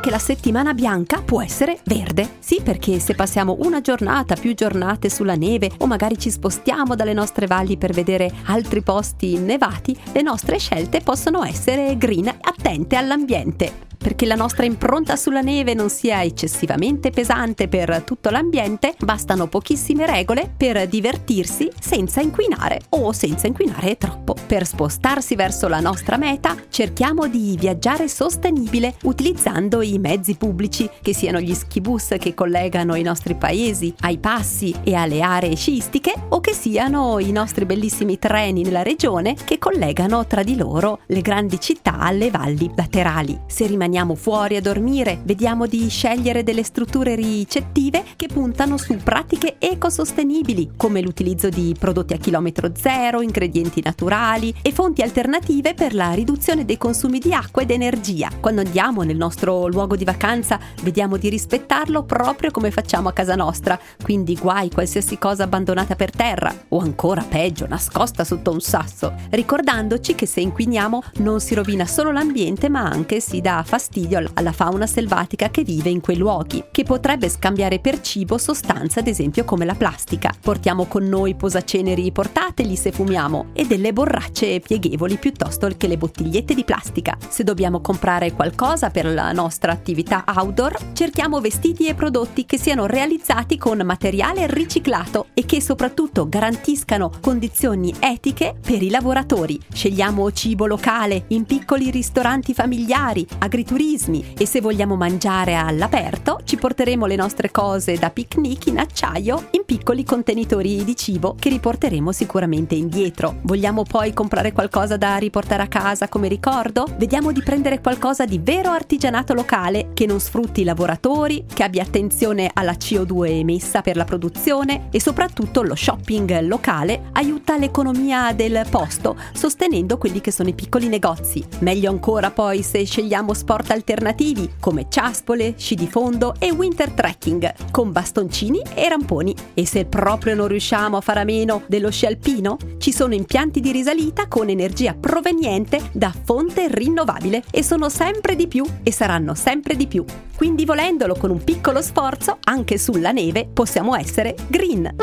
anche la settimana bianca può essere verde. Sì, perché se passiamo una giornata, più giornate sulla neve o magari ci spostiamo dalle nostre valli per vedere altri posti innevati, le nostre scelte possono essere green, attente all'ambiente perché la nostra impronta sulla neve non sia eccessivamente pesante per tutto l'ambiente, bastano pochissime regole per divertirsi senza inquinare o senza inquinare troppo. Per spostarsi verso la nostra meta, cerchiamo di viaggiare sostenibile utilizzando i mezzi pubblici, che siano gli skibus che collegano i nostri paesi ai passi e alle aree sciistiche o che siano i nostri bellissimi treni nella regione che collegano tra di loro le grandi città alle valli laterali. Se rimaniamo rimaniamo fuori a dormire, vediamo di scegliere delle strutture ricettive che puntano su pratiche ecosostenibili, come l'utilizzo di prodotti a chilometro zero, ingredienti naturali e fonti alternative per la riduzione dei consumi di acqua ed energia. Quando andiamo nel nostro luogo di vacanza, vediamo di rispettarlo proprio come facciamo a casa nostra, quindi guai qualsiasi cosa abbandonata per terra o ancora peggio, nascosta sotto un sasso, ricordandoci che se inquiniamo non si rovina solo l'ambiente ma anche si dà fastidio fastidio alla fauna selvatica che vive in quei luoghi, che potrebbe scambiare per cibo sostanze ad esempio come la plastica. Portiamo con noi posaceneri portateli se fumiamo e delle borracce pieghevoli piuttosto che le bottigliette di plastica. Se dobbiamo comprare qualcosa per la nostra attività outdoor, cerchiamo vestiti e prodotti che siano realizzati con materiale riciclato e che soprattutto garantiscano condizioni etiche per i lavoratori. Scegliamo cibo locale in piccoli ristoranti familiari, agriturismi turismi e se vogliamo mangiare all'aperto ci porteremo le nostre cose da picnic in acciaio in piccoli contenitori di cibo che riporteremo sicuramente indietro. Vogliamo poi comprare qualcosa da riportare a casa come ricordo? Vediamo di prendere qualcosa di vero artigianato locale che non sfrutti i lavoratori, che abbia attenzione alla CO2 emessa per la produzione e soprattutto lo shopping locale aiuta l'economia del posto sostenendo quelli che sono i piccoli negozi. Meglio ancora poi se scegliamo sport sport alternativi come ciaspole, sci di fondo e winter trekking con bastoncini e ramponi. E se proprio non riusciamo a fare a meno dello sci alpino, ci sono impianti di risalita con energia proveniente da fonte rinnovabile e sono sempre di più e saranno sempre di più. Quindi volendolo con un piccolo sforzo, anche sulla neve possiamo essere green.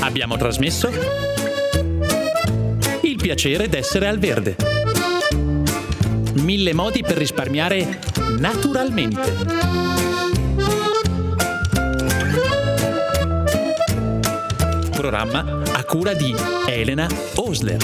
Abbiamo trasmesso il piacere d'essere al verde mille modi per risparmiare naturalmente. Programma a cura di Elena Osler.